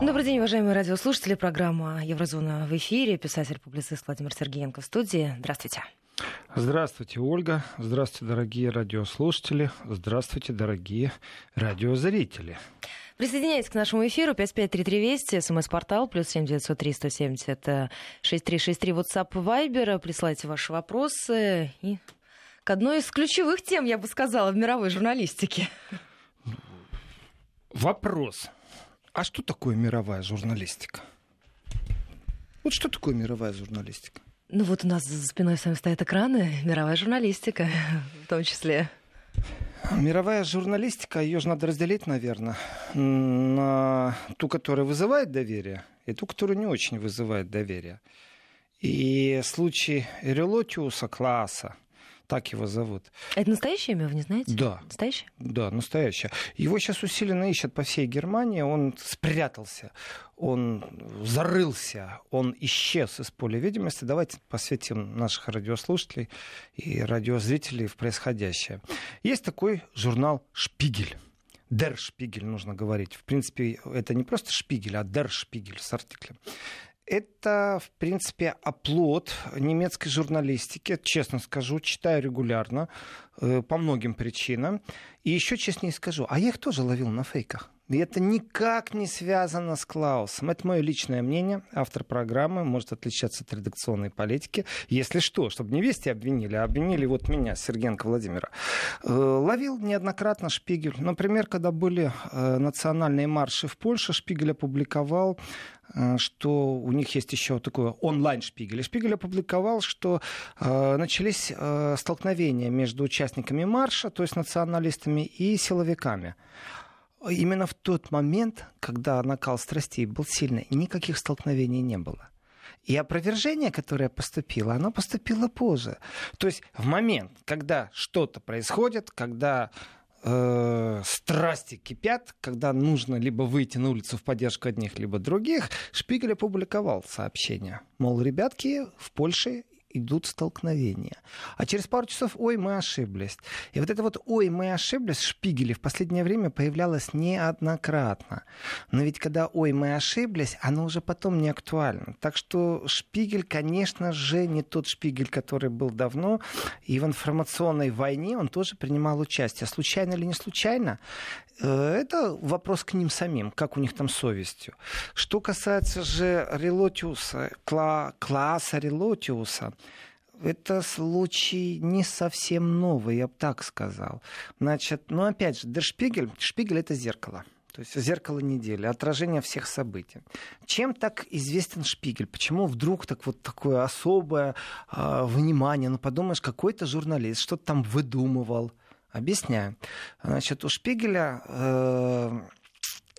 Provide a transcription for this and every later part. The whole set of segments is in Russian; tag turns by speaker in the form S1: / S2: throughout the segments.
S1: Добрый день, уважаемые радиослушатели. Программа «Еврозона» в эфире. Писатель-публицист Владимир Сергеенко в студии. Здравствуйте.
S2: Здравствуйте, Ольга. Здравствуйте, дорогие радиослушатели. Здравствуйте, дорогие радиозрители.
S1: Присоединяйтесь к нашему эфиру 5533 Вести, смс-портал, плюс 7903 170 6363, WhatsApp, Viber. Присылайте ваши вопросы. И к одной из ключевых тем, я бы сказала, в мировой журналистике.
S2: Вопрос. А что такое мировая журналистика? Вот что такое мировая журналистика?
S1: Ну вот у нас за спиной с вами стоят экраны, мировая журналистика в том числе.
S2: Мировая журналистика, ее же надо разделить, наверное, на ту, которая вызывает доверие, и ту, которая не очень вызывает доверие. И случай Релотиуса класса, так его зовут.
S1: Это настоящее имя, вы не знаете?
S2: Да.
S1: Настоящее?
S2: Да, настоящее. Его сейчас усиленно ищут по всей Германии. Он спрятался, он зарылся, он исчез из поля видимости. Давайте посвятим наших радиослушателей и радиозрителей в происходящее. Есть такой журнал «Шпигель». Дер Шпигель нужно говорить. В принципе, это не просто Шпигель, а Дер Шпигель с артиклем. Это, в принципе, оплот немецкой журналистики. Честно скажу, читаю регулярно э, по многим причинам. И еще честнее скажу, а я их тоже ловил на фейках. И это никак не связано с Клаусом. Это мое личное мнение. Автор программы может отличаться от редакционной политики. Если что, чтобы не вести обвинили, а обвинили вот меня, Сергенко Владимира. Э, ловил неоднократно Шпигель. Например, когда были э, национальные марши в Польше, Шпигель опубликовал Э, что у них есть еще такое онлайн-шпигель. Шпигель опубликовал, что э, начались э, столкновения между участниками марша, то есть националистами, и силовиками. Именно в тот момент, когда накал страстей был сильный, никаких столкновений не было. И опровержение, которое поступило, оно поступило позже. То есть в момент, когда что-то происходит, когда э, страсти кипят, когда нужно либо выйти на улицу в поддержку одних, либо других, Шпигель опубликовал сообщение. Мол, ребятки, в Польше идут столкновения. А через пару часов, ой, мы ошиблись. И вот это вот, ой, мы ошиблись, в Шпигеле в последнее время появлялось неоднократно. Но ведь когда, ой, мы ошиблись, оно уже потом не актуально. Так что Шпигель, конечно же, не тот Шпигель, который был давно. И в информационной войне он тоже принимал участие. Случайно или не случайно, э, это вопрос к ним самим, как у них там совестью. Что касается же Релотиуса, кла класса Релотиуса, это случай не совсем новый, я бы так сказал. Значит, ну опять же, Spiegel, Шпигель это зеркало. То есть зеркало недели, отражение всех событий. Чем так известен Шпигель? Почему вдруг так вот такое особое э, внимание? Ну, подумаешь, какой-то журналист что-то там выдумывал. Объясняю. Значит, у Шпигеля э,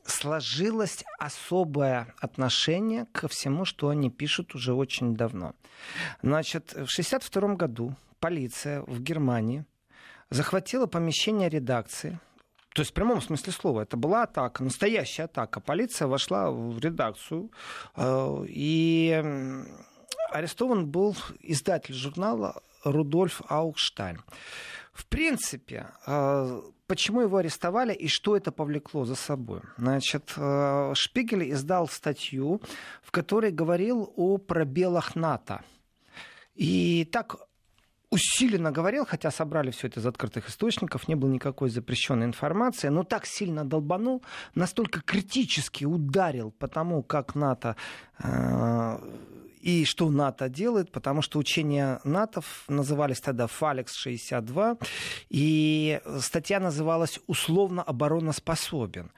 S2: сложилось особое отношение ко всему, что они пишут уже очень давно. Значит, в 1962 году полиция в Германии захватила помещение редакции. То есть в прямом смысле слова. Это была атака, настоящая атака. Полиция вошла в редакцию э, и арестован был издатель журнала Рудольф Аукштайн. В принципе, э, почему его арестовали и что это повлекло за собой? Значит, э, Шпигель издал статью, в которой говорил о пробелах НАТО. И так усиленно говорил, хотя собрали все это из открытых источников, не было никакой запрещенной информации, но так сильно долбанул, настолько критически ударил по тому, как НАТО э, и что НАТО делает, потому что учения НАТО назывались тогда «Фалекс-62», и статья называлась «Условно обороноспособен».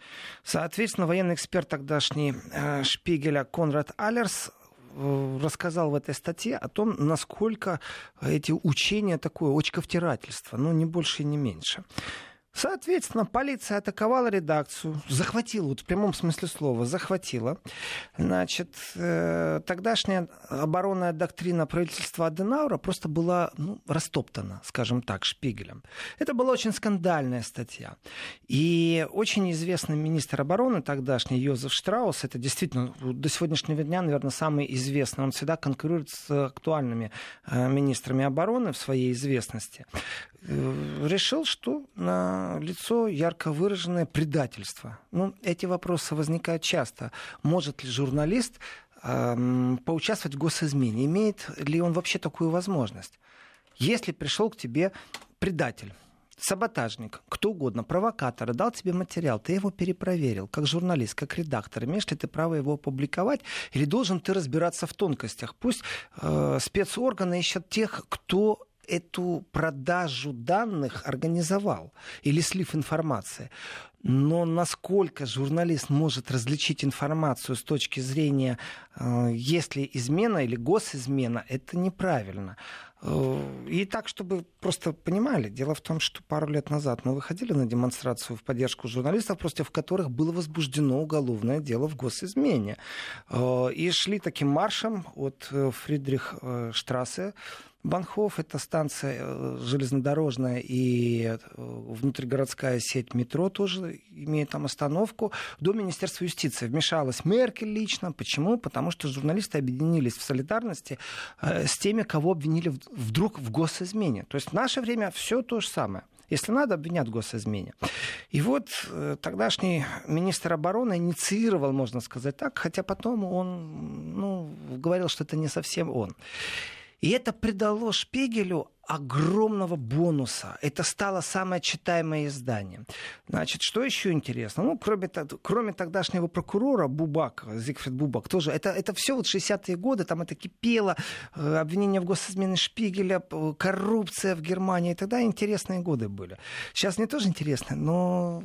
S2: Соответственно, военный эксперт тогдашний э, Шпигеля Конрад Аллерс э, рассказал в этой статье о том, насколько эти учения такое очковтирательство, но не больше и не меньше. Соответственно, полиция атаковала редакцию, захватила, вот в прямом смысле слова, захватила. Значит, э, тогдашняя оборонная доктрина правительства Аденаура просто была ну, растоптана, скажем так, шпигелем. Это была очень скандальная статья. И очень известный министр обороны тогдашний Йозеф Штраус, это действительно до сегодняшнего дня, наверное, самый известный, он всегда конкурирует с актуальными э, министрами обороны в своей известности, э, решил, что на лицо ярко выраженное предательство. Ну, эти вопросы возникают часто. Может ли журналист э, поучаствовать в госизмене? Имеет ли он вообще такую возможность? Если пришел к тебе предатель, саботажник, кто угодно, провокатор, дал тебе материал, ты его перепроверил, как журналист, как редактор, имеешь ли ты право его опубликовать, или должен ты разбираться в тонкостях? Пусть э, спецорганы ищут тех, кто эту продажу данных организовал или слив информации. Но насколько журналист может различить информацию с точки зрения, э, если измена или госизмена, это неправильно. Э, и так, чтобы просто понимали, дело в том, что пару лет назад мы выходили на демонстрацию в поддержку журналистов, против которых было возбуждено уголовное дело в госизмене. Э, и шли таким маршем от Фридрих Штрассе Банхоф — это станция э, железнодорожная и э, внутригородская сеть метро тоже имеет там остановку. До Министерства юстиции вмешалась Меркель лично. Почему? Потому что журналисты объединились в солидарности э, с теми, кого обвинили вдруг в госизмене. То есть в наше время все то же самое. Если надо, обвинят в госизмене. И вот тогдашний министр обороны инициировал, можно сказать так, хотя потом он ну, говорил, что это не совсем он. И это придало Шпигелю огромного бонуса. Это стало самое читаемое издание. Значит, что еще интересно? Ну, кроме, кроме тогдашнего прокурора Бубак, Зигфрид Бубак, тоже, это, это все вот 60-е годы, там это кипело, э, обвинения в госизмене Шпигеля, коррупция в Германии, тогда интересные годы были. Сейчас мне тоже интересно, но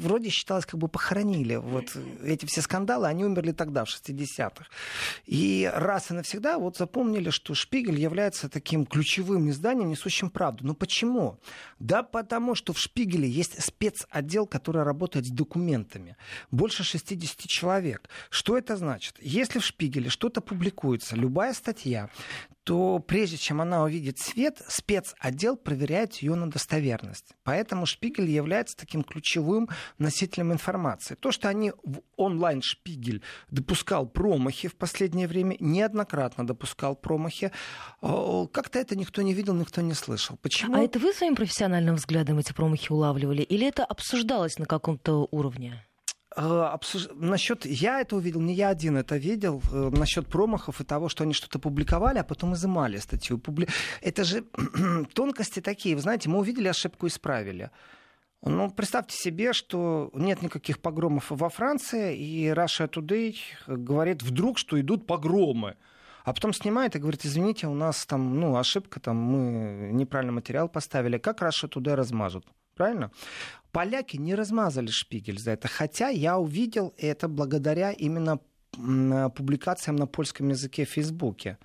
S2: вроде считалось, как бы похоронили вот эти все скандалы, они умерли тогда, в 60-х. И раз и навсегда вот запомнили, что Шпигель является таким ключевым изданием, изданием, несущим правду. Но почему? Да потому, что в Шпигеле есть спецотдел, который работает с документами. Больше 60 человек. Что это значит? Если в Шпигеле что-то публикуется, любая статья, то прежде чем она увидит свет, спецотдел проверяет ее на достоверность. Поэтому Шпигель является таким ключевым носителем информации. То, что они в онлайн Шпигель допускал промахи в последнее время, неоднократно допускал промахи, э, как-то это никто не видел, никто не слышал. Почему?
S1: А это вы своим профессиональным взглядом эти промахи улавливали? Или это обсуждалось на каком-то уровне?
S2: Э, обсуж... Насчет я это увидел, не я один это видел. Э, насчет промахов и того, что они что-то публиковали, а потом изымали статью. Публи... Это же тонкости такие. Вы знаете, мы увидели ошибку, исправили. Ну, представьте себе, что нет никаких погромов во Франции, и Russia Today говорит вдруг, что идут погромы. А потом снимает и говорит, извините, у нас там, ну, ошибка, там, мы неправильный материал поставили. Как Russia Today размажут? Правильно? Поляки не размазали шпигель за это, хотя я увидел это благодаря именно публикациям на польском языке в Фейсбуке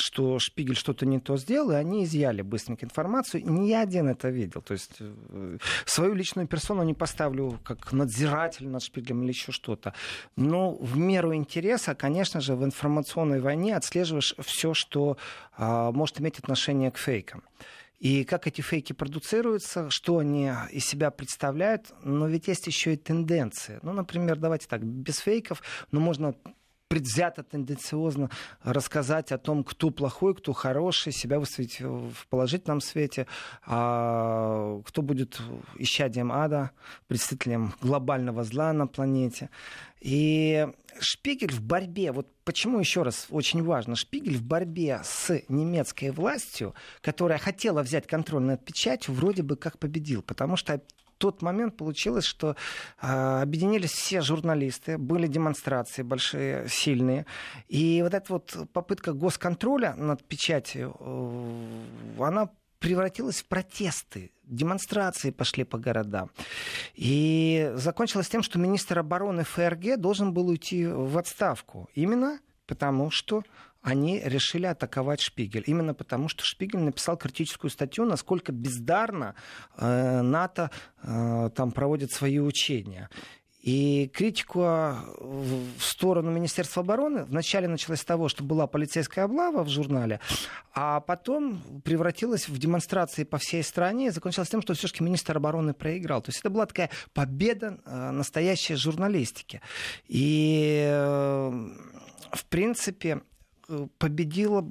S2: что Шпигель что-то не то сделал, и они изъяли быстренько информацию. Не я один это видел. То есть э, свою личную персону не поставлю как надзиратель над Шпигелем или еще что-то. Но в меру интереса, конечно же, в информационной войне отслеживаешь все, что а, может иметь отношение к фейкам и как эти фейки продуцируются, что они из себя представляют. Но ведь есть еще и тенденции. Ну, например, давайте так, без фейков, но можно предвзято, тенденциозно рассказать о том, кто плохой, кто хороший, себя выставить в положительном свете, а кто будет исчадием ада, представителем глобального зла на планете. И Шпигель в борьбе, вот почему еще раз очень важно, Шпигель в борьбе с немецкой властью, которая хотела взять контроль над печатью, вроде бы как победил, потому что тот момент получилось, что э, объединились все журналисты, были демонстрации большие, сильные. И вот эта вот попытка госконтроля над печатью, э, она превратилась в протесты. Демонстрации пошли по городам. И закончилось тем, что министр обороны ФРГ должен был уйти в отставку. Именно потому, что они решили атаковать Шпигель. Именно потому, что Шпигель написал критическую статью, насколько бездарно э, НАТО э, там проводит свои учения. И критику в сторону Министерства обороны вначале началась с того, что была полицейская облава в журнале, а потом превратилась в демонстрации по всей стране и закончилась тем, что все-таки министр обороны проиграл. То есть это была такая победа э, настоящей журналистики. И, э, в принципе, победила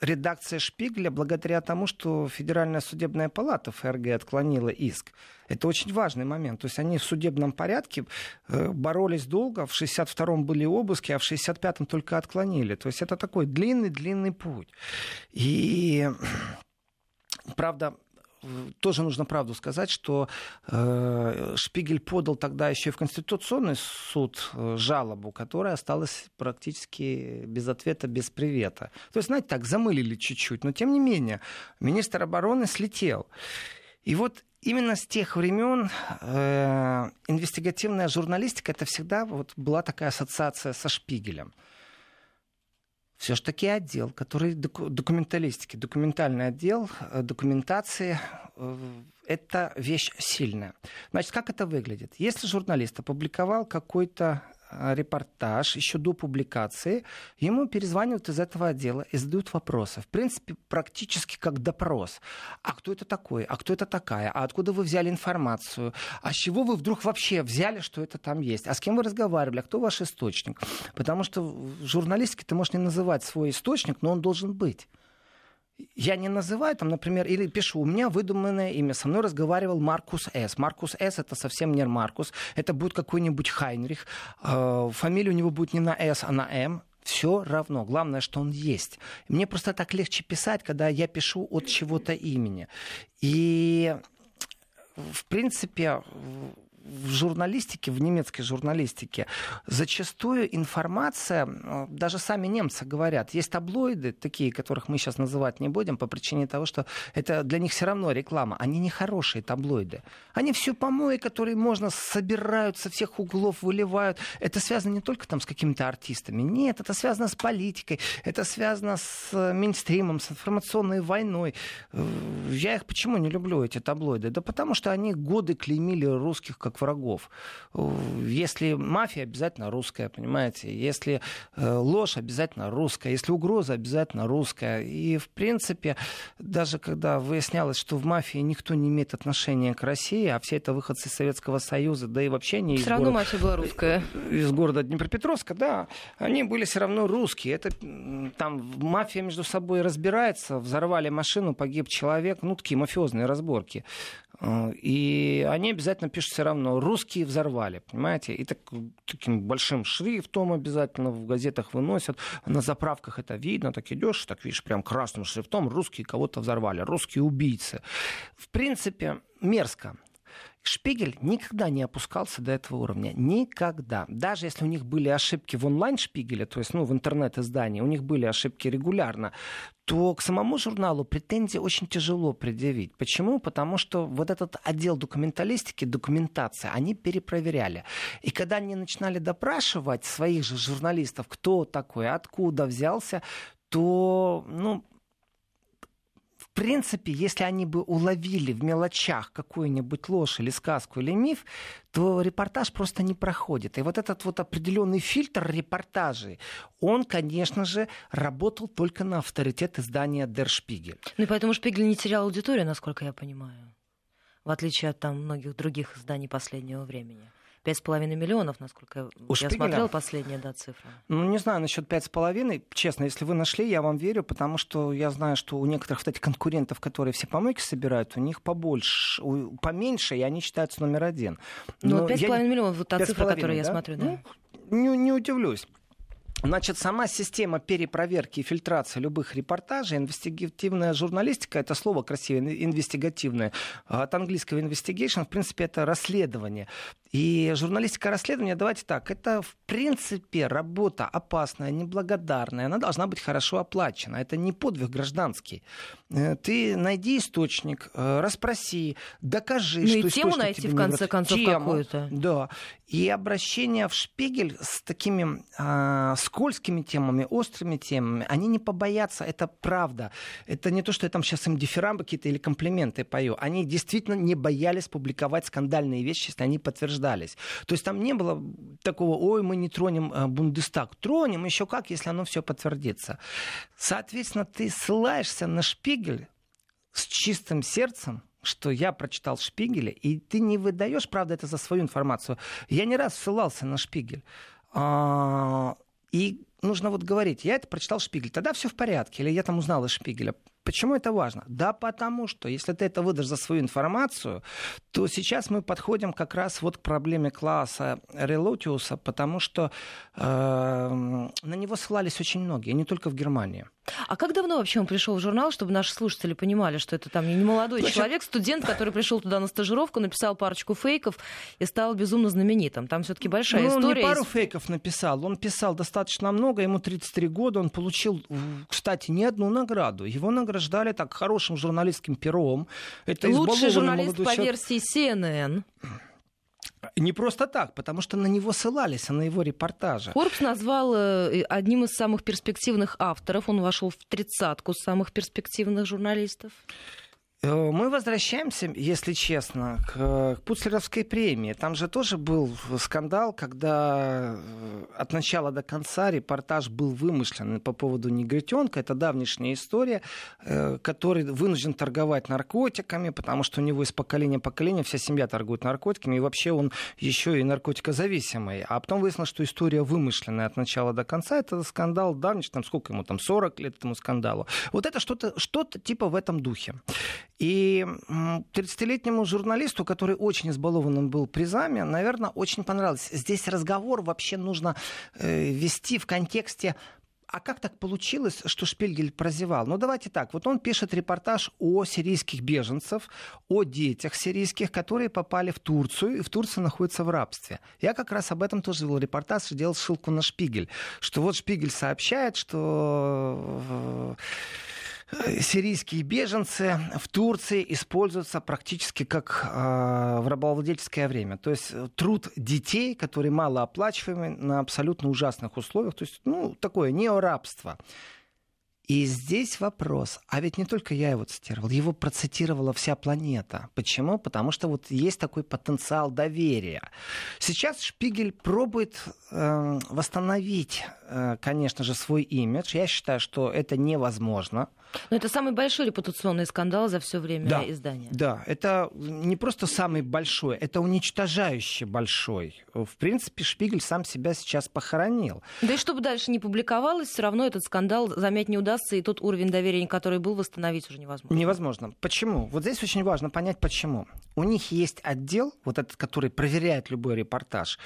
S2: редакция Шпигеля, благодаря тому, что Федеральная судебная палата ФРГ отклонила иск, это очень важный момент. То есть они в судебном порядке э, боролись долго, в 62-м были обыски, а в 65-м только отклонили. То есть это такой длинный-длинный путь. И правда, тоже нужно правду сказать, что э, Шпигель подал тогда еще и в Конституционный суд э, жалобу, которая осталась практически без ответа, без привета. То есть, знаете, так, замылили чуть-чуть, но тем не менее, министр обороны слетел. И вот именно с тех времен э, инвестигативная журналистика это всегда вот была такая ассоциация со Шпигелем все же таки отдел, который документалистики, документальный отдел э, документации, э, это вещь сильная. Значит, как это выглядит? Если журналист опубликовал какой-то репортаж еще до публикации, ему перезванивают из этого отдела и задают вопросы. В принципе, практически как допрос. А кто это такой? А кто это такая? А откуда вы взяли информацию? А с чего вы вдруг вообще взяли, что это там есть? А с кем вы разговаривали? А кто ваш источник? Потому что в журналистике ты можешь не называть свой источник, но он должен быть я не называю там, например, или пишу, у меня выдуманное имя, со мной разговаривал Маркус С. Маркус С. это совсем не Маркус, это будет какой-нибудь Хайнрих, э, фамилия у него будет не на С, а на М, все равно. Главное, что он есть. Мне просто так легче писать, когда я пишу от чего-то имени. И в принципе, в журналистике, в немецкой журналистике, зачастую информация, э, даже сами немцы говорят, есть таблоиды, такие, которых мы сейчас называть не будем, по причине того, что это для них все равно реклама. Они не хорошие таблоиды. Они все помои, которые можно собирают со всех углов, выливают. Это связано не только там с какими-то артистами. Нет, это связано с политикой, это связано с э, мейнстримом, с информационной войной. Э, я их почему не люблю, эти таблоиды? Да потому что они годы клеймили русских как врагов. Если мафия, обязательно русская, понимаете? Если э, ложь, обязательно русская. Если угроза, обязательно русская. И, в принципе, даже когда выяснялось, что в мафии никто не имеет отношения к России, а все это выходцы из Советского Союза, да и вообще не
S1: из Все равно мафия была русская.
S2: Из города Днепропетровска, да. Они были все равно русские. Это там мафия между собой разбирается, взорвали машину, погиб человек. Ну, такие мафиозные разборки. Э, и они обязательно пишут все равно «русские взорвали», понимаете? И так, таким большим шрифтом обязательно в газетах выносят. На заправках это видно, так идешь, так видишь, прям красным шрифтом «русские кого-то взорвали», «русские убийцы». В принципе, мерзко. Шпигель никогда не опускался до этого уровня. Никогда. Даже если у них были ошибки в онлайн-шпигеле, то есть ну, в интернет-издании, у них были ошибки регулярно, то к самому журналу претензии очень тяжело предъявить. Почему? Потому что вот этот отдел документалистики, документация, они перепроверяли. И когда они начинали допрашивать своих же журналистов, кто такой, откуда взялся, то, ну, принципе, если они бы уловили в мелочах какую-нибудь ложь или сказку или миф, то репортаж просто не проходит. И вот этот вот определенный фильтр репортажей, он, конечно же, работал только на авторитет издания Der Spiegel.
S1: Ну и поэтому Шпигель не терял аудиторию, насколько я понимаю, в отличие от там многих других изданий последнего времени. Пять с половиной миллионов, насколько У я Шпигеля? смотрел последняя да, цифра.
S2: Ну, не знаю насчет пять с половиной. Честно, если вы нашли, я вам верю, потому что я знаю, что у некоторых этих конкурентов, которые все помойки собирают, у них побольше, поменьше, и они считаются номер один.
S1: Ну, пять с половиной миллионов, вот та цифра, которую да? я смотрю, да.
S2: Ну, не, не удивлюсь. Значит, сама система перепроверки и фильтрации любых репортажей, инвестигативная журналистика, это слово красивое, инвестигативное, от английского investigation, в принципе, это расследование. И журналистика расследования, давайте так, это в принципе работа опасная, неблагодарная, она должна быть хорошо оплачена. Это не подвиг гражданский. Э, ты найди источник, э, расспроси, докажи, ну, что и
S1: тему найти, в конце концов, какую-то.
S2: Да. И обращение в Шпигель с такими а, скользкими темами, острыми темами, они не побоятся, это правда. Это не то, что я там сейчас им дифирамбы какие-то или комплименты пою. Они действительно не боялись публиковать скандальные вещи, если они подтверждались. То есть там не было такого, ой, мы не тронем а, Бундестаг. Тронем еще как, если оно все подтвердится. Соответственно, ты ссылаешься на Шпигель с чистым сердцем, что я прочитал Шпигеля, и ты не выдаешь, правда, это за свою информацию. Я не раз ссылался на Шпигель. А, и нужно вот говорить, я это прочитал Шпигель, тогда все в порядке, или я там узнал из Шпигеля. Почему это важно? Да потому что, если ты это выдашь за свою информацию, то сейчас мы подходим как раз вот к проблеме класса Релотиуса, потому что э, на него ссылались очень многие, не только в Германии.
S1: А как давно вообще он пришел в журнал, чтобы наши слушатели понимали, что это там не молодой Значит... человек, студент, который пришел туда на стажировку, написал парочку фейков и стал безумно знаменитым? Там все-таки большая
S2: ну,
S1: история.
S2: Он не пару есть... фейков написал, он писал достаточно много, ему 33 года, он получил, кстати, не одну награду. Его награждали так хорошим журналистским пером.
S1: Это Лучший журналист по человек... версии CNN.
S2: Не просто так, потому что на него ссылались, а на его репортажи.
S1: Форбс назвал э, одним из самых перспективных авторов. Он вошел в тридцатку самых перспективных журналистов.
S2: Э, мы возвращаемся, если честно, к, к Пуцлеровской премии. Там же тоже был скандал, когда э, от начала до конца репортаж был вымышлен по поводу негритенка. Это давнишняя история, э, который вынужден торговать наркотиками, потому что у него из поколения в поколение вся семья торгует наркотиками, и вообще он еще и наркотикозависимый. А потом выяснилось, что история вымышленная от начала до конца. Это скандал давнишний, там сколько ему, там 40 лет этому скандалу. Вот это что-то что типа в этом духе. И 30-летнему журналисту, который очень избалованным был призами, наверное, очень понравилось. Здесь разговор вообще нужно э, вести в контексте а как так получилось, что Шпильгель прозевал? Ну, давайте так. Вот он пишет репортаж о сирийских беженцев, о детях сирийских, которые попали в Турцию и в Турции находятся в рабстве. Я как раз об этом тоже делал репортаж делал ссылку на Шпигель. Что вот Шпигель сообщает, что э, сирийские беженцы в Турции используются практически как э, в рабовладельческое время. То есть э, труд детей, который малооплачиваемый на абсолютно ужасных условиях. То есть, ну, такое неорабство. И здесь вопрос, а ведь не только я его цитировал, его процитировала вся планета. Почему? Потому что вот есть такой потенциал доверия. Сейчас Шпигель пробует э, восстановить, конечно же, свой имидж. Я считаю, что это невозможно.
S1: Но это самый большой репутационный скандал за все время
S2: да,
S1: издания.
S2: Да, это не просто самый большой, это уничтожающий большой. В принципе, Шпигель сам себя сейчас похоронил.
S1: Да и чтобы дальше не публиковалось, все равно этот скандал замять не удастся, и тот уровень доверия, который был, восстановить уже невозможно.
S2: Невозможно. Почему? Вот здесь очень важно понять, почему. У них есть отдел, вот этот, который проверяет любой репортаж.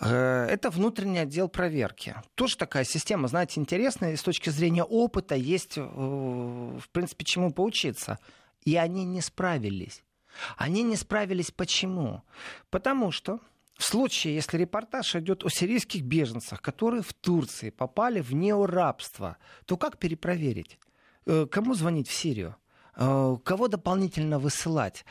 S2: Э, это внутренний отдел проверки. Тоже такая система, знаете, интересная. С точки зрения опыта есть э, в принципе, чему поучиться. И они не справились. Они не справились почему? Потому что в случае, если репортаж идет о сирийских беженцах, которые в Турции попали в неорабство, то как перепроверить? Э, кому звонить в Сирию? Кого дополнительно высылать?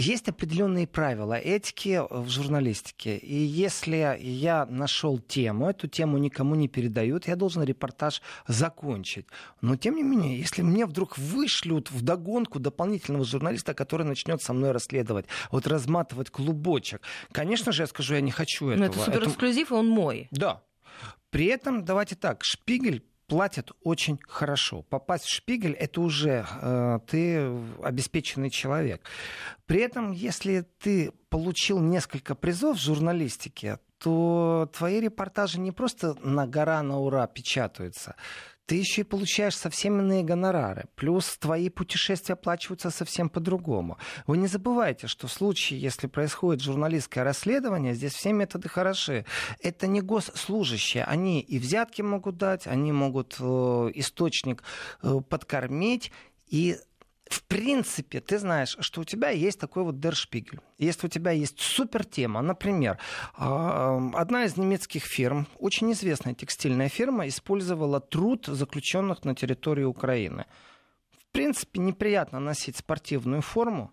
S2: Есть определенные правила этики в журналистике. И если я нашел тему, эту тему никому не передают, я должен репортаж закончить. Но тем не менее, если мне вдруг вышлют в догонку дополнительного журналиста, который начнет со мной расследовать, вот разматывать клубочек, конечно же, я скажу, я не хочу этого.
S1: Но это суперэксклюзив, это... и он мой.
S2: Да. При этом, давайте так, Шпигель платят очень хорошо. Попасть в Шпигель это уже э, ты обеспеченный человек. При этом, если ты получил несколько призов в журналистике, то твои репортажи не просто на гора на ура печатаются ты еще и получаешь совсем иные гонорары. Плюс твои путешествия оплачиваются совсем по-другому. Вы не забывайте, что в случае, если происходит журналистское расследование, здесь все методы хороши. Это не госслужащие. Они и взятки могут дать, они могут э, источник э, подкормить. И в принципе, ты знаешь, что у тебя есть такой вот Дершпигель. Если у тебя есть супер тема, например, одна из немецких фирм, очень известная текстильная фирма, использовала труд заключенных на территории Украины. В принципе, неприятно носить спортивную форму,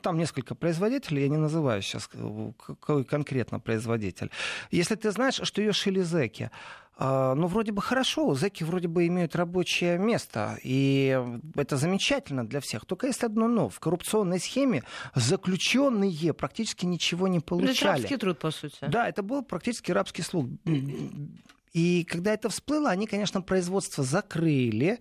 S2: там несколько производителей, я не называю сейчас э, какой конкретно производитель. Если ты знаешь, что ее шили зеки, а, ну, вроде бы хорошо, зэки вроде бы имеют рабочее место, и это замечательно для всех. Только есть одно но. В коррупционной схеме заключенные практически ничего не получали.
S1: Это рабский труд, по сути.
S2: Да, это был практически рабский слуг. И когда это всплыло, они, конечно, производство закрыли,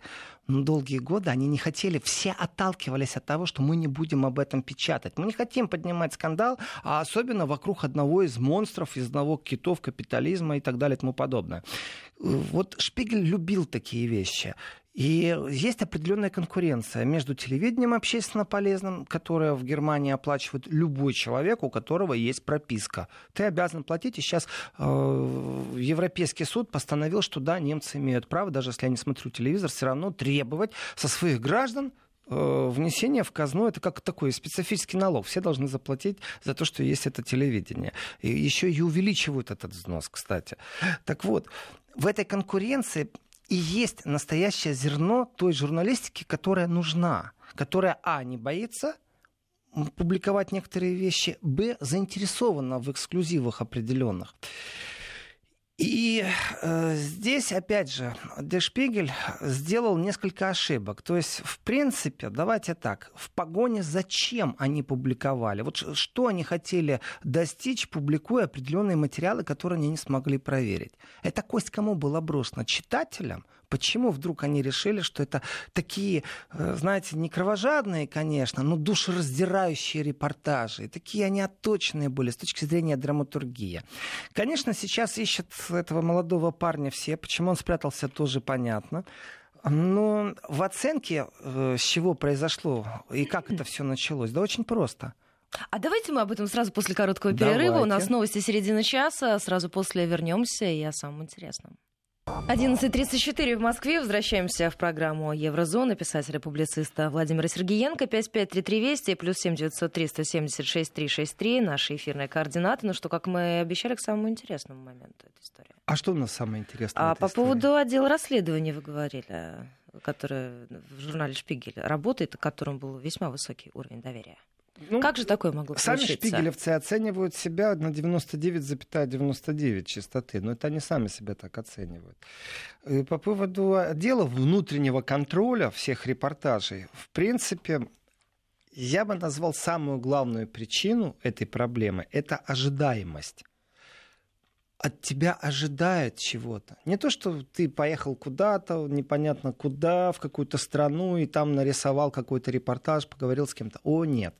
S2: но долгие годы они не хотели, все отталкивались от того, что мы не будем об этом печатать. Мы не хотим поднимать скандал, а особенно вокруг одного из монстров, из одного китов капитализма и так далее и тому подобное. Вот Шпигель любил такие вещи. И есть определенная конкуренция между телевидением общественно полезным, которое в Германии оплачивает любой человек, у которого есть прописка. Ты обязан платить, и сейчас э, Европейский суд постановил, что да, немцы имеют право, даже если я не смотрю телевизор, все равно требовать со своих граждан э, внесение в казну это как такой специфический налог. Все должны заплатить за то, что есть это телевидение. И еще и увеличивают этот взнос, кстати. Так вот, в этой конкуренции и есть настоящее зерно той журналистики, которая нужна, которая, а, не боится публиковать некоторые вещи, б, заинтересована в эксклюзивах определенных. И э, здесь, опять же, Дешпигель сделал несколько ошибок. То есть, в принципе, давайте так, в погоне зачем они публиковали? Вот что они хотели достичь, публикуя определенные материалы, которые они не смогли проверить? Это кость кому была брошена? Читателям? Почему вдруг они решили, что это такие, э, знаете, не кровожадные, конечно, но душераздирающие репортажи. Такие они отточенные были с точки зрения драматургии. Конечно, сейчас ищут этого молодого парня все. Почему он спрятался, тоже понятно. Но в оценке, э, с чего произошло и как это все началось, да очень просто.
S1: А давайте мы об этом сразу после короткого перерыва.
S2: Давайте.
S1: У нас новости середины часа. Сразу после вернемся и о самом интересном. 11.34 в Москве. Возвращаемся в программу Еврозона. Писателя-публициста Владимира Сергеенко. 5533 Вести плюс 7903 176 363. Наши эфирные координаты. Ну что, как мы обещали, к самому интересному моменту этой истории.
S2: А что у нас самое интересное?
S1: А по истории? поводу отдела расследования вы говорили, который в журнале «Шпигель» работает, и которым был весьма высокий уровень доверия. Ну, как же такое могло
S2: сами
S1: случиться?
S2: Сами шпигелевцы оценивают себя на 99,99 ,99 чистоты, но это они сами себя так оценивают. И по поводу дела внутреннего контроля всех репортажей, в принципе, я бы назвал самую главную причину этой проблемы – это ожидаемость от тебя ожидают чего-то. Не то, что ты поехал куда-то, непонятно куда, в какую-то страну, и там нарисовал какой-то репортаж, поговорил с кем-то. О, нет.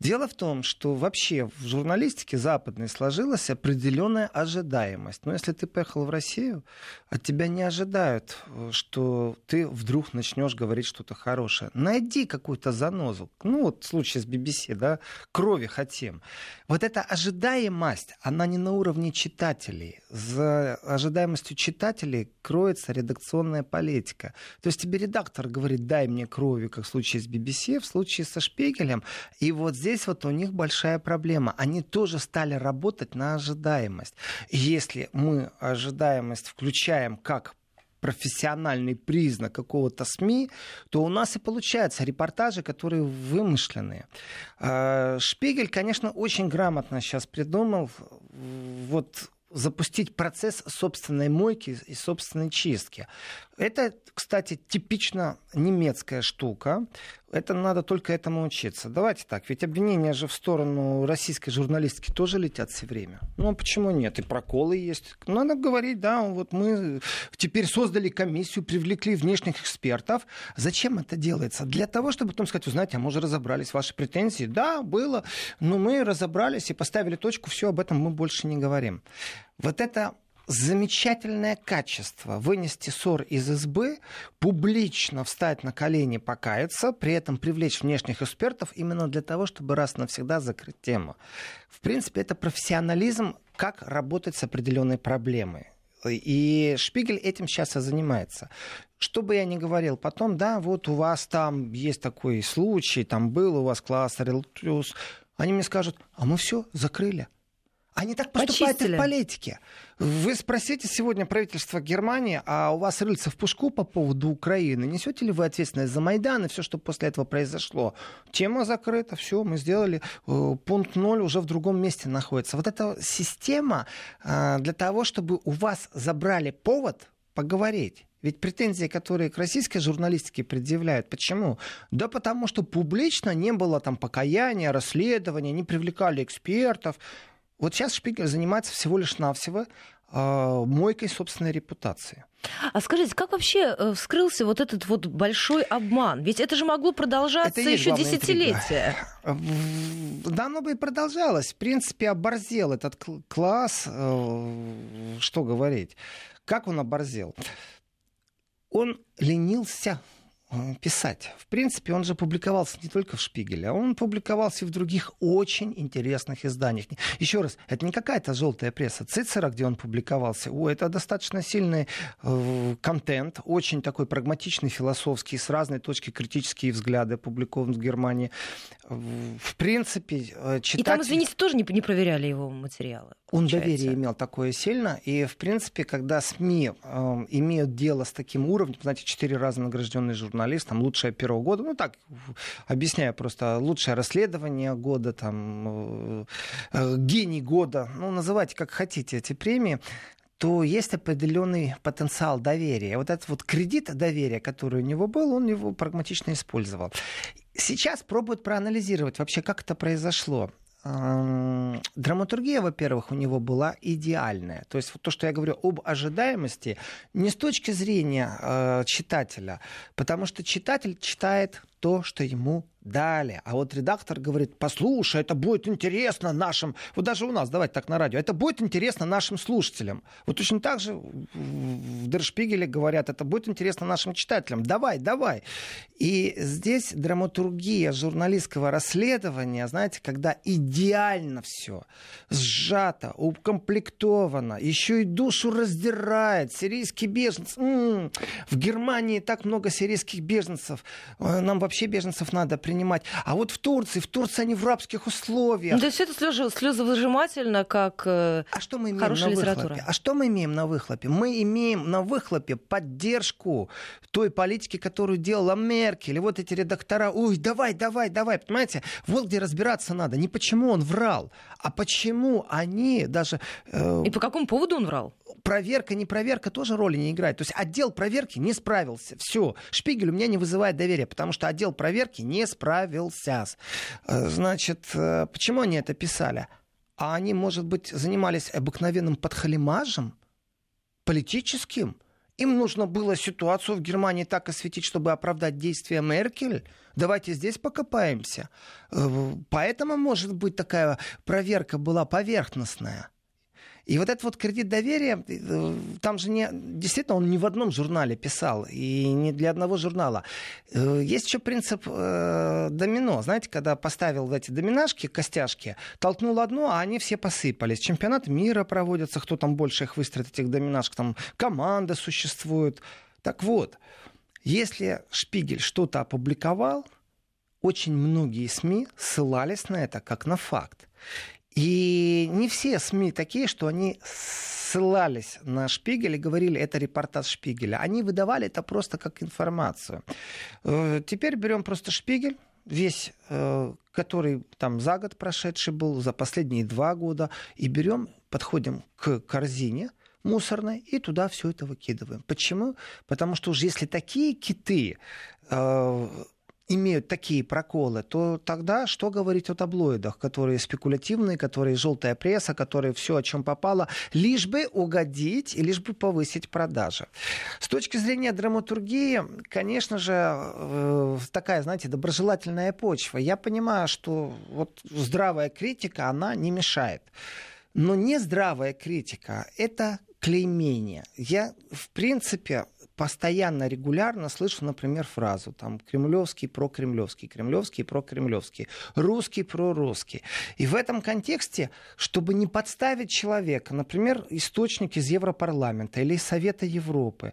S2: Дело в том, что вообще в журналистике западной сложилась определенная ожидаемость. Но если ты поехал в Россию, от тебя не ожидают, что ты вдруг начнешь говорить что-то хорошее. Найди какую-то занозу. Ну, вот случай с BBC, да, крови хотим. Вот эта ожидаемость, она не на уровне читателей. За ожидаемостью читателей кроется редакционная политика. То есть тебе редактор говорит, дай мне крови, как в случае с BBC, в случае со Шпигелем. И вот здесь вот у них большая проблема. Они тоже стали работать на ожидаемость. если мы ожидаемость включаем как профессиональный признак какого-то СМИ, то у нас и получаются репортажи, которые вымышленные. А, Шпигель, конечно, очень грамотно сейчас придумал вот запустить процесс собственной мойки и собственной чистки. Это, кстати, типично немецкая штука. Это надо только этому учиться. Давайте так, ведь обвинения же в сторону российской журналистики тоже летят все время. Ну, а почему нет? И проколы есть. Надо говорить, да, вот мы теперь создали комиссию, привлекли внешних экспертов. Зачем это делается? Для того, чтобы потом сказать, знаете, а мы уже разобрались, ваши претензии. Да, было, но мы разобрались и поставили точку, все, об этом мы больше не говорим. Вот это замечательное качество вынести ссор из избы, публично встать на колени, покаяться, при этом привлечь внешних экспертов именно для того, чтобы раз навсегда закрыть тему. В принципе, это профессионализм, как работать с определенной проблемой. И Шпигель этим сейчас и занимается. Что бы я ни говорил потом, да, вот у вас там есть такой случай, там был у вас класс Релтриус, они мне скажут, а мы все закрыли. Они так поступают Почистили. и в политике. Вы спросите сегодня правительство Германии, а у вас рыльца в пушку по поводу Украины. Несете ли вы ответственность за Майдан и все, что после этого произошло? Тема закрыта, все, мы сделали. Э, пункт ноль уже в другом месте находится. Вот эта система э, для того, чтобы у вас забрали повод поговорить. Ведь претензии, которые к российской журналистике предъявляют, почему? Да потому что публично не было там покаяния, расследования, не привлекали экспертов. Вот сейчас Шпигель занимается всего лишь навсего э, мойкой собственной репутации.
S1: А скажите, как вообще э, вскрылся вот этот вот большой обман? Ведь это же могло продолжаться это еще десятилетия.
S2: Да, оно бы и продолжалось. В принципе, оборзел этот класс. Э, что говорить? Как он оборзел? Он ленился писать. В принципе, он же публиковался не только в Шпигеле, а он публиковался и в других очень интересных изданиях. Еще раз, это не какая-то желтая пресса. Цицера, где он публиковался, о, это достаточно сильный э, контент, очень такой прагматичный, философский, с разной точки критические взгляды опубликован в Германии. В принципе,
S1: читатель... И там, извините, тоже не, не проверяли его материалы.
S2: Он доверие имел такое сильно, и, в принципе, когда СМИ э, имеют дело с таким уровнем, знаете, четыре раза награжденный журналист, там, лучшее первого года, ну, так, объясняю просто, лучшее расследование года, там, э, э, гений года, ну, называйте как хотите эти премии, то есть определенный потенциал доверия. Вот этот вот кредит доверия, который у него был, он его прагматично использовал. Сейчас пробуют проанализировать вообще, как это произошло драматургия, во-первых, у него была идеальная. То есть то, что я говорю об ожидаемости, не с точки зрения э, читателя, потому что читатель читает то, что ему дали. А вот редактор говорит, послушай, это будет интересно нашим... Вот даже у нас, давайте так на радио, это будет интересно нашим слушателям. Вот точно так же в Дершпигеле говорят, это будет интересно нашим читателям. Давай, давай. И здесь драматургия журналистского расследования, знаете, когда идеально все сжато, укомплектовано, еще и душу раздирает. Сирийский беженец. М-м-м. В Германии так много сирийских беженцев. Э, нам вообще беженцев надо принимать. А вот в Турции, в Турции они в рабских условиях. Ну,
S1: то есть это слезы, слезовыжимательно, как э, а что мы имеем хорошая на литература.
S2: Выхлопе? А что мы имеем на выхлопе? Мы имеем на выхлопе поддержку той политики, которую делала Меркель. И вот эти редактора, ой, давай, давай, давай. Понимаете, вот где разбираться надо. Не почему он врал, а почему они даже...
S1: Э... И по какому поводу он врал?
S2: Проверка, не проверка тоже роли не играет. То есть отдел проверки не справился. Все. Шпигель у меня не вызывает доверия, потому что отдел проверки не справился. Э, значит, э, почему они это писали? А они, может быть, занимались обыкновенным подхалимажем, политическим? Им нужно было ситуацию в Германии так осветить, чтобы оправдать действия Меркель. Давайте здесь покопаемся. Э, поэтому, может быть, такая проверка была поверхностная. И вот этот вот кредит доверия, э, там же не, действительно он не в одном журнале писал, и не для одного журнала. Э, есть еще принцип э, домино. Знаете, когда поставил эти доминашки, костяшки, толкнул одно, а они все посыпались. Чемпионат мира проводится, кто там больше их выстроит, этих доминашек, там команда существует. Так вот, если Шпигель что-то опубликовал, очень многие СМИ ссылались на это как на факт. И не все СМИ такие, что они ссылались на Шпигель и говорили, это репортаж Шпигеля. Они выдавали это просто как информацию. Э, теперь берем просто Шпигель, весь, э, который там за год прошедший был, за последние два года, и берем, подходим к корзине, мусорной, и туда все это выкидываем. Почему? Потому что уже если такие киты э, имеют такие проколы, то тогда что говорить о таблоидах, которые спекулятивные, которые желтая пресса, которые все, о чем попало, лишь бы угодить и лишь бы повысить продажи. С точки зрения драматургии, конечно же, э, такая, знаете, доброжелательная почва. Я понимаю, что вот здравая критика, она не мешает. Но не здравая критика – это клеймение. Я, в принципе, постоянно, регулярно слышу, например, фразу там «кремлевский про-кремлевский», «кремлевский про-кремлевский», «русский про-русский». И в этом контексте, чтобы не подставить человека, например, источник из Европарламента или из Совета Европы,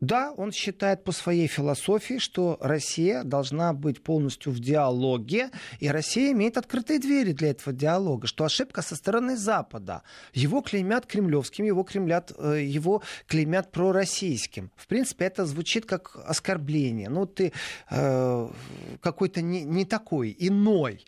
S2: да, он считает по своей философии, что Россия должна быть полностью в диалоге, и Россия имеет открытые двери для этого диалога, что ошибка со стороны Запада. Его клеймят кремлевским, его, кремлят, э, его клеймят пророссийским. В принципе, это звучит как оскорбление. Ну, ты э, какой-то не, не такой, иной.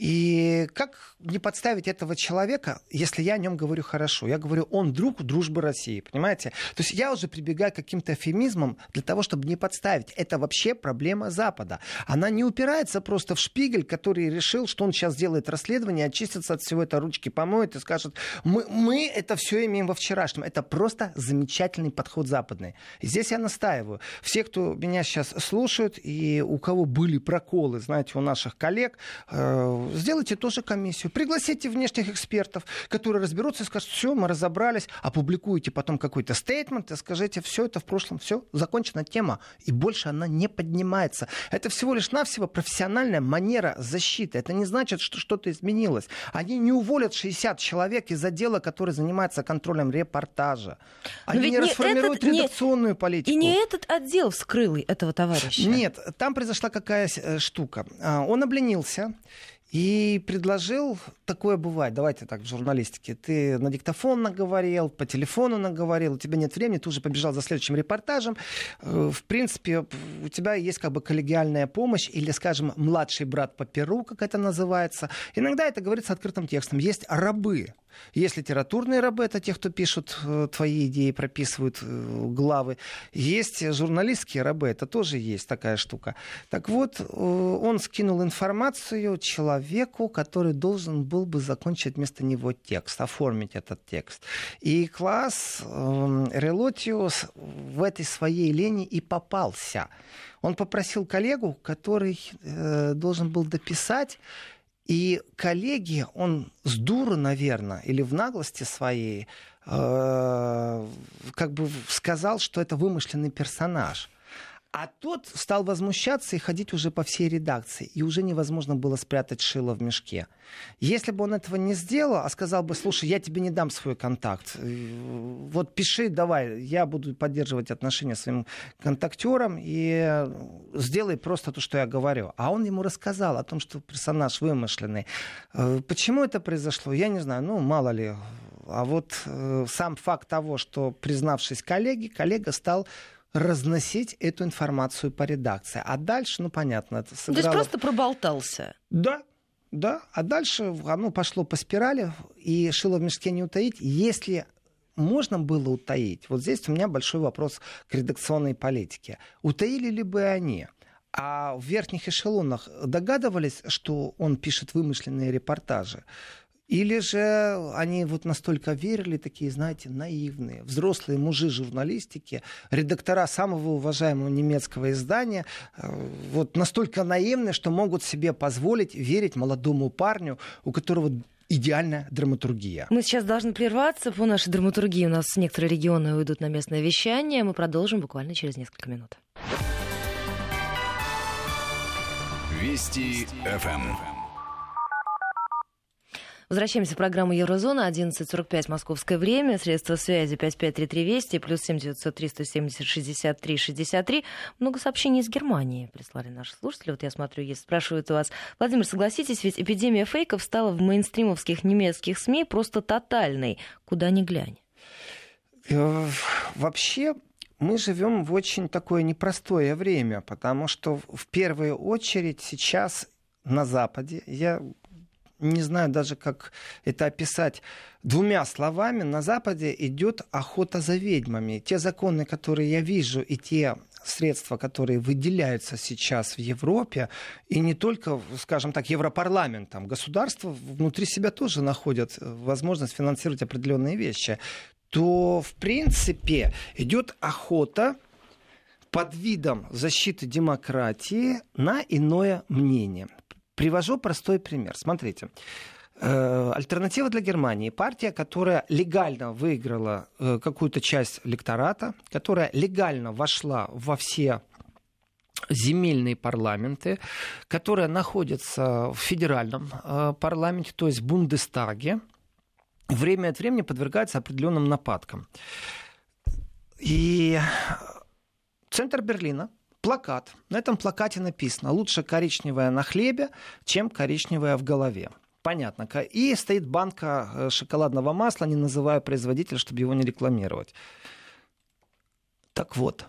S2: И как не подставить этого человека, если я о нем говорю хорошо? Я говорю, он друг дружбы России, понимаете? То есть я уже прибегаю к каким-то эфемизмам для того, чтобы не подставить. Это вообще проблема Запада. Она не упирается просто в шпигель, который решил, что он сейчас сделает расследование, очистится от всего это, ручки помоет и скажет, мы, мы это все имеем во вчерашнем. Это просто замечательный подход западный. И здесь я настаиваю. Все, кто меня сейчас слушают и у кого были проколы, знаете, у наших коллег, э, сделайте тоже комиссию. Пригласите внешних экспертов, которые разберутся и скажут, все, мы разобрались, опубликуйте потом какой-то стейтмент и скажите, все это в прошлом, все, закончена тема. И больше она не поднимается. Это всего лишь навсего профессиональная манера защиты. Это не значит, что что-то изменилось. Они не уволят 60 человек из отдела, который занимается контролем репортажа. Они не расформируют этот, редакционную не, политику.
S1: И не этот отдел вскрыл этого товарища.
S2: Нет, там произошла какая э, штука. А, он обленился и предложил, такое бывает, давайте так, в журналистике, ты на диктофон наговорил, по телефону наговорил, у тебя нет времени, ты уже побежал за следующим репортажем. Э, в принципе, у тебя есть как бы коллегиальная помощь или, скажем, младший брат по перу, как это называется. Иногда это говорится открытым текстом. Есть рабы, есть литературные рабы, это те, кто пишут э, твои идеи, прописывают э, главы. Есть журналистские рабы, это тоже есть такая штука. Так вот, он скинул информацию человеку, который должен был бы закончить вместо него текст, оформить этот текст. И класс Релотиус в этой своей лени и попался. Он попросил коллегу, который должен был дописать и коллеги, он с дуру, наверное, или в наглости своей, э, как бы сказал, что это вымышленный персонаж. А тот стал возмущаться и ходить уже по всей редакции. И уже невозможно было спрятать шило в мешке. Если бы он этого не сделал, а сказал бы, слушай, я тебе не дам свой контакт. Вот пиши, давай, я буду поддерживать отношения с своим контактером и сделай просто то, что я говорю. А он ему рассказал о том, что персонаж вымышленный. Э, почему это произошло, я не знаю. Ну, мало ли. А вот э, сам факт того, что, признавшись коллеге, коллега стал разносить эту информацию по редакции. А дальше, ну понятно, это
S1: сыграло... То есть просто проболтался?
S2: Да, да. А дальше оно пошло по спирали, и шило в мешке не утаить. Если можно было утаить, вот здесь у меня большой вопрос к редакционной политике. Утаили ли бы они? А в верхних эшелонах догадывались, что он пишет вымышленные репортажи? Или же они вот настолько верили, такие, знаете, наивные, взрослые мужи журналистики, редактора самого уважаемого немецкого издания, э, вот настолько наивны, что могут себе позволить верить молодому парню, у которого идеальная драматургия.
S1: Мы сейчас должны прерваться. По нашей драматургии у нас некоторые регионы уйдут на местное вещание. Мы продолжим буквально через несколько минут.
S3: Вести ФМ.
S1: Возвращаемся в программу Еврозона. 11.45 московское время. Средства связи 553320 плюс 7903 170 63 63. Много сообщений из Германии прислали наши слушатели. Вот я смотрю, есть спрашивают у вас. Владимир, согласитесь, ведь эпидемия фейков стала в мейнстримовских немецких СМИ просто тотальной. Куда ни глянь.
S2: Э, вообще, мы живем в очень такое непростое время, потому что в первую очередь сейчас на Западе, я не знаю даже, как это описать двумя словами, на Западе идет охота за ведьмами. Те законы, которые я вижу, и те средства, которые выделяются сейчас в Европе, и не только, скажем так, Европарламентом, государства внутри себя тоже находят возможность финансировать определенные вещи, то, в принципе, идет охота под видом защиты демократии на иное мнение. Привожу простой пример. Смотрите. Э, альтернатива для Германии. Партия, которая легально выиграла э, какую-то часть лектората, которая легально вошла во все земельные парламенты, которая находится в федеральном э, парламенте, то есть в Бундестаге, время от времени подвергается определенным нападкам. И центр Берлина плакат. На этом плакате написано «Лучше коричневое на хлебе, чем коричневое в голове». Понятно. И стоит банка э, шоколадного масла, не называя производителя, чтобы его не рекламировать. Так вот,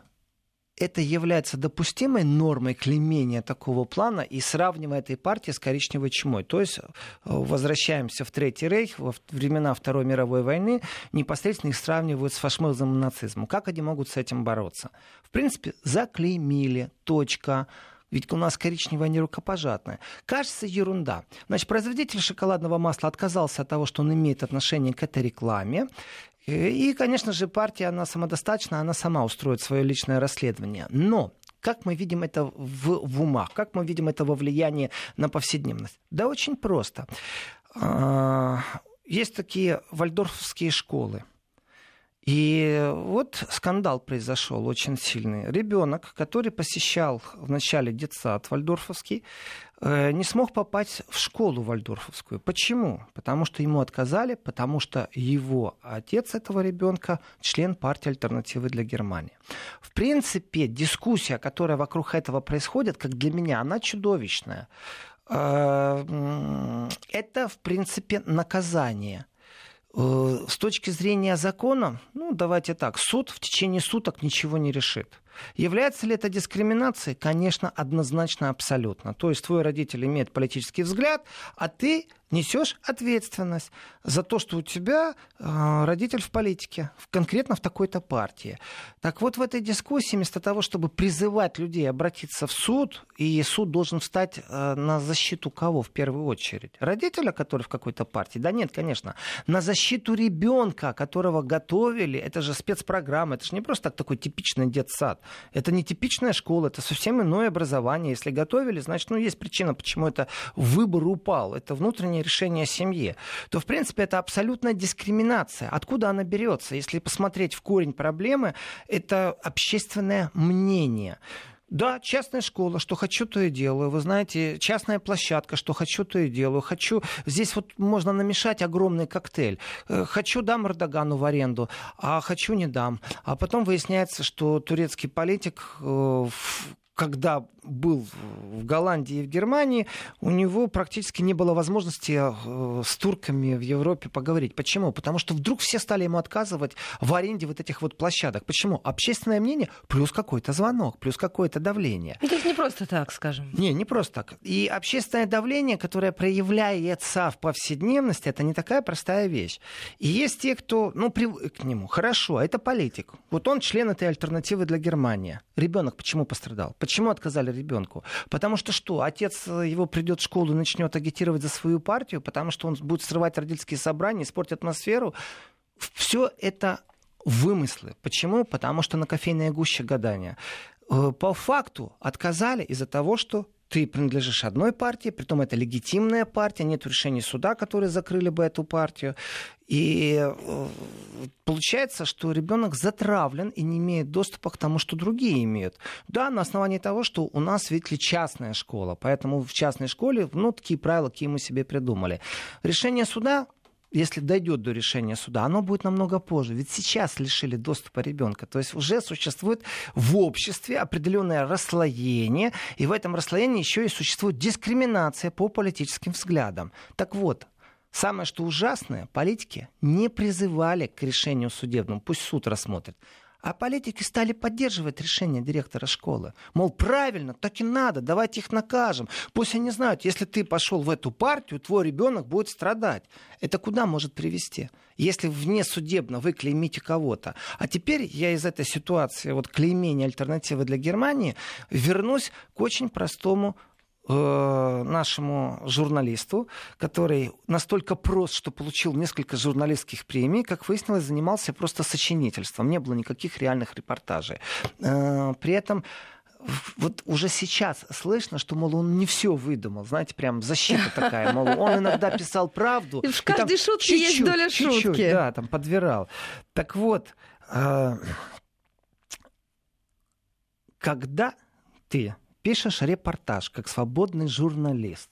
S2: это является допустимой нормой клеймения такого плана и сравнивая этой партии с коричневой чумой. То есть э, возвращаемся в Третий Рейх, во времена Второй мировой войны, непосредственно их сравнивают с фашизмом и нацизмом. Как они могут с этим бороться? В принципе, заклеймили, точка. Ведь у нас коричневая не рукопожатная. Кажется, ерунда. Значит, производитель шоколадного масла отказался от того, что он имеет отношение к этой рекламе. И, конечно же, партия, она самодостаточна, она сама устроит свое личное расследование. Но как мы видим это в, в умах? Как мы видим это во влиянии на повседневность? Да очень просто. А, есть такие вальдорфские школы. И вот скандал произошел очень сильный. Ребенок, который посещал в начале детсад вальдорфовский, не смог попасть в школу вальдорфовскую. Почему? Потому что ему отказали, потому что его отец этого ребенка член партии альтернативы для Германии. В принципе, дискуссия, которая вокруг этого происходит, как для меня, она чудовищная. Э, это, в принципе, наказание Э, с точки зрения закона, ну, давайте так, суд в течение суток ничего не решит. Является ли это дискриминацией? Конечно, однозначно, абсолютно. То есть твой родитель имеет политический взгляд, а ты несешь ответственность за то, что у тебя э, родитель в политике, конкретно в такой-то партии. Так вот, в этой дискуссии, вместо того, чтобы призывать людей обратиться в суд, и суд должен встать э, на защиту кого в первую очередь? Родителя, который в какой-то партии? Да нет, конечно. На защиту ребенка, которого готовили. Это же спецпрограмма, это же не просто так такой типичный детсад. Это не типичная школа, это совсем иное образование. Если готовили, значит, ну, есть причина, почему это выбор упал. Это внутреннее решение семьи. То, в принципе, это абсолютная дискриминация. Откуда она берется? Если посмотреть в корень проблемы, это общественное мнение. Да, частная школа, что хочу, то и делаю. Вы знаете, частная площадка, что хочу, то и делаю. Хочу, здесь вот можно намешать огромный коктейль. Э, хочу, дам Эрдогану в аренду, а хочу, не дам. А потом выясняется, что турецкий политик э, когда был в Голландии и в Германии, у него практически не было возможности э, с турками в Европе поговорить. Почему? Потому что вдруг все стали ему отказывать в аренде вот этих вот площадок. Почему? Общественное мнение плюс какой-то звонок, плюс какое-то давление.
S1: Ну, то есть не просто так, скажем.
S2: Не, не просто так. И общественное давление, которое проявляется в повседневности, это не такая простая вещь. И есть те, кто, ну, привык к нему. Хорошо, это политик. Вот он член этой альтернативы для Германии. Ребенок почему пострадал? Почему отказали ребенку? Потому что что? Отец его придет в школу и начнет агитировать за свою партию, потому что он будет срывать родительские собрания, испортить атмосферу. Все это вымыслы. Почему? Потому что на кофейной гуще гадания. Э, по факту отказали из-за того, что ты принадлежишь одной партии, притом это легитимная партия, нет решений суда, которые закрыли бы эту партию. И э, получается, что ребенок затравлен и не имеет доступа к тому, что другие имеют. Да, на основании того, что у нас, видите ли, частная школа. Поэтому в частной школе, ну, такие правила, какие мы себе придумали. Решение суда если дойдет до решения суда, оно будет намного позже. Ведь сейчас лишили доступа ребенка. То есть уже существует в обществе определенное расслоение, и в этом расслоении еще и существует дискриминация по политическим взглядам. Так вот, Самое что ужасное, политики не призывали к решению судебному, пусть суд рассмотрит. А политики стали поддерживать решение директора школы. Мол, правильно, так и надо, давайте их накажем. Пусть они знают, если ты пошел в эту партию, твой ребенок будет страдать. Это куда может привести? Если вне судебно вы клеймите кого-то. А теперь я из этой ситуации, вот клеймения альтернативы для Германии, вернусь к очень простому Э, нашему журналисту, который настолько прост, что получил несколько журналистских премий, как выяснилось, занимался просто сочинительством. Не было никаких реальных репортажей. Э, при этом вот уже сейчас слышно, что, мол, он не все выдумал, знаете, прям защита такая, мол, он иногда писал правду.
S1: И в каждой шутке есть доля шутки.
S2: Да, там подвирал. Так вот, э, когда ты пишешь репортаж как свободный журналист,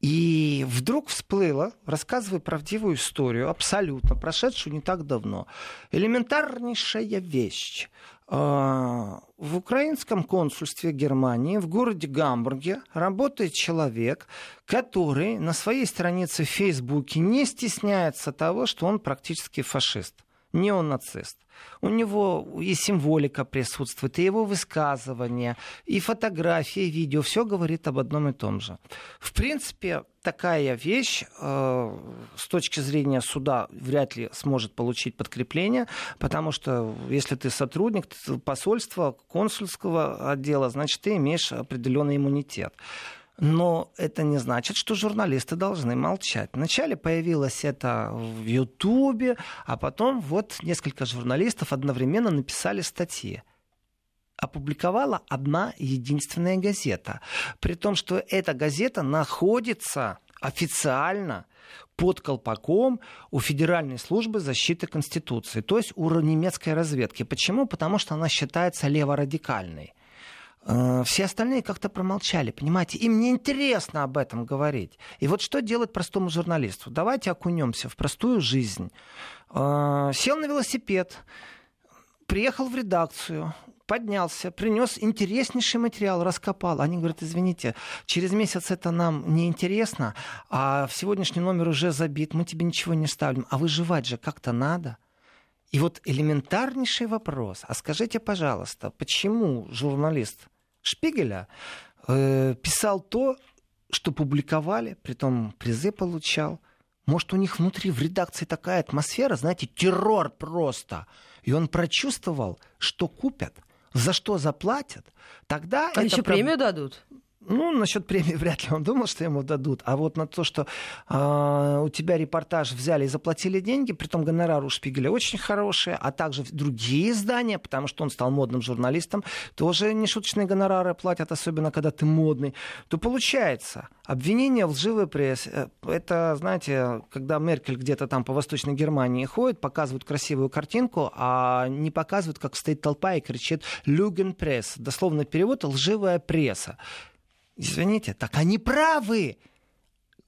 S2: и вдруг всплыло, рассказывая правдивую историю, абсолютно прошедшую не так давно. Элементарнейшая вещь. А, в украинском консульстве Германии в городе Гамбурге работает человек, который на своей странице в Фейсбуке не стесняется того, что он практически фашист неонацист. У него и символика присутствует, и его высказывания, и фотографии, и видео. Все говорит об одном и том же. В принципе, такая вещь э, с точки зрения суда вряд ли сможет получить подкрепление, потому что если ты сотрудник посольства, консульского отдела, значит, ты имеешь определенный иммунитет. Но это не значит, что журналисты должны молчать. Вначале появилось это в Ютубе, а потом вот несколько журналистов одновременно написали статьи опубликовала одна единственная газета. При том, что эта газета находится официально под колпаком у Федеральной службы защиты Конституции, то есть у немецкой разведки. Почему? Потому что она считается леворадикальной. Э, все остальные как-то промолчали, понимаете? Им не интересно об этом говорить. И вот что делать простому журналисту? Давайте окунемся в простую жизнь. Э, сел на велосипед, приехал в редакцию, поднялся, принес интереснейший материал, раскопал. Они говорят, извините, через месяц это нам не интересно, а в сегодняшний номер уже забит, мы тебе ничего не ставим. А выживать же как-то надо. И вот элементарнейший вопрос. А скажите, пожалуйста, почему журналист Шпигеля э, писал то, что публиковали, притом призы получал. Может, у них внутри в редакции такая атмосфера, знаете, террор просто. И он прочувствовал, что купят, за что заплатят. Тогда
S1: а еще проб... премию дадут?
S2: Ну, насчет премии вряд ли он думал, что ему дадут. А вот на то, что э, у тебя репортаж взяли и заплатили деньги, при том гонорар у Шпигеля очень хорошие, а также другие издания, потому что он стал модным журналистом, тоже нешуточные гонорары платят, особенно когда ты модный, то получается обвинение в лживой прессе. Э, это, знаете, когда Меркель где-то там по Восточной Германии ходит, показывают красивую картинку, а не показывают, как стоит толпа и кричит «Люген пресс». Дословно перевод «лживая пресса». Извините, так они правы.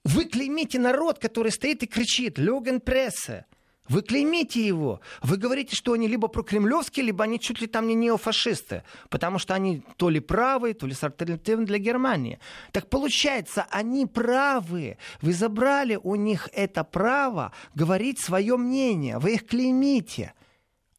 S2: Вы клеймите народ, который стоит и кричит «Люген пресса». Вы клеймите его. Вы говорите, что они либо прокремлевские, либо они чуть ли там не неофашисты. Потому что они то ли правые, то ли с альтернативой для Германии. Так получается, они правы. Вы забрали у них это право говорить свое мнение. Вы их клеймите.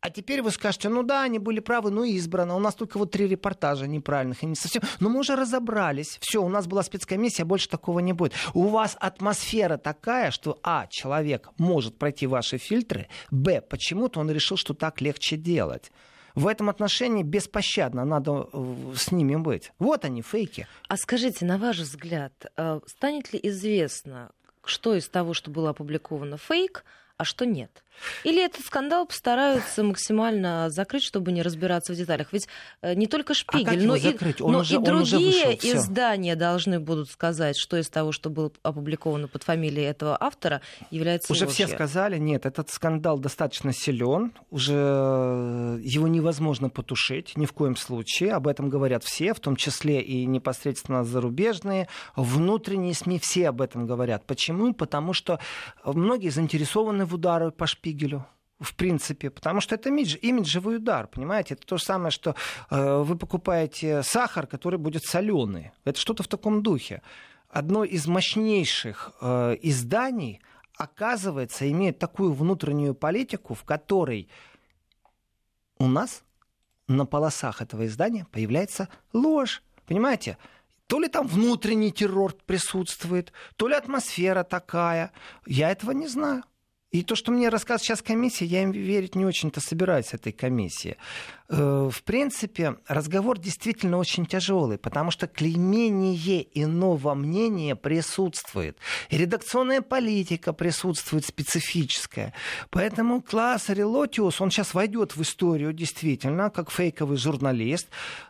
S2: А теперь вы скажете, ну да, они были правы, ну избрано. У нас только вот три репортажа неправильных и не совсем. Но мы уже разобрались. Все, у нас была спецкомиссия, больше такого не будет. У вас атмосфера такая, что а, человек может пройти ваши фильтры, б, почему-то он решил, что так легче делать. В этом отношении беспощадно надо э, с ними быть. Вот они, фейки.
S1: А скажите, на ваш взгляд, э, станет ли известно, что из того, что было опубликовано, фейк, а что нет? Или этот скандал постараются максимально закрыть, чтобы не разбираться в деталях? Ведь э, не только Шпигель, а но, и, он но уже, и другие вышел, издания должны будут сказать, что из того, что было опубликовано под фамилией этого автора, является
S2: Уже
S1: ложью.
S2: все сказали, нет, этот скандал достаточно силен, уже э, его невозможно потушить ни в коем случае. Об этом говорят все, в том числе и непосредственно зарубежные, внутренние СМИ, все об этом говорят. Почему? Потому что многие заинтересованы в удары по Шпигелю в принципе, потому что это имидж, имиджевый удар, понимаете? Это то же самое, что э, вы покупаете сахар, который будет соленый. Это что-то в таком духе. Одно из мощнейших э, изданий, оказывается, имеет такую внутреннюю политику, в которой у нас на полосах этого издания появляется ложь. Понимаете? То ли там внутренний террор присутствует, то ли атмосфера такая. Я этого не знаю. И то, что мне рассказывает сейчас комиссия, я им верить не очень-то собираюсь этой комиссии. Э, в принципе, разговор действительно очень тяжелый, потому что клеймение иного мнения присутствует. И редакционная политика присутствует специфическая. Поэтому класс Релотиус, он сейчас войдет в историю действительно, как фейковый журналист.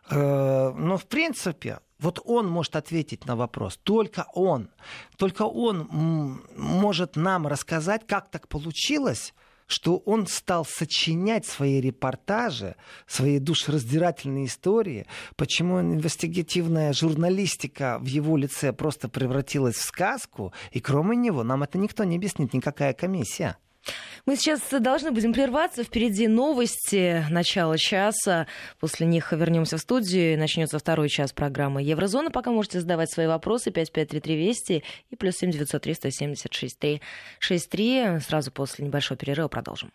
S2: Э, но, в принципе, вот он может ответить на вопрос. Только он. Только он может нам рассказать, как так получилось, что он стал сочинять свои репортажи, свои душераздирательные истории, почему инвестигативная журналистика в его лице просто превратилась в сказку, и кроме него нам это никто не объяснит, никакая комиссия.
S1: Мы сейчас должны будем прерваться. Впереди новости начала часа. После них вернемся в студию. Начнется второй час программы Еврозона. Пока можете задавать свои вопросы. 5533 Вести и плюс 7 903 176 363. Сразу после небольшого перерыва продолжим.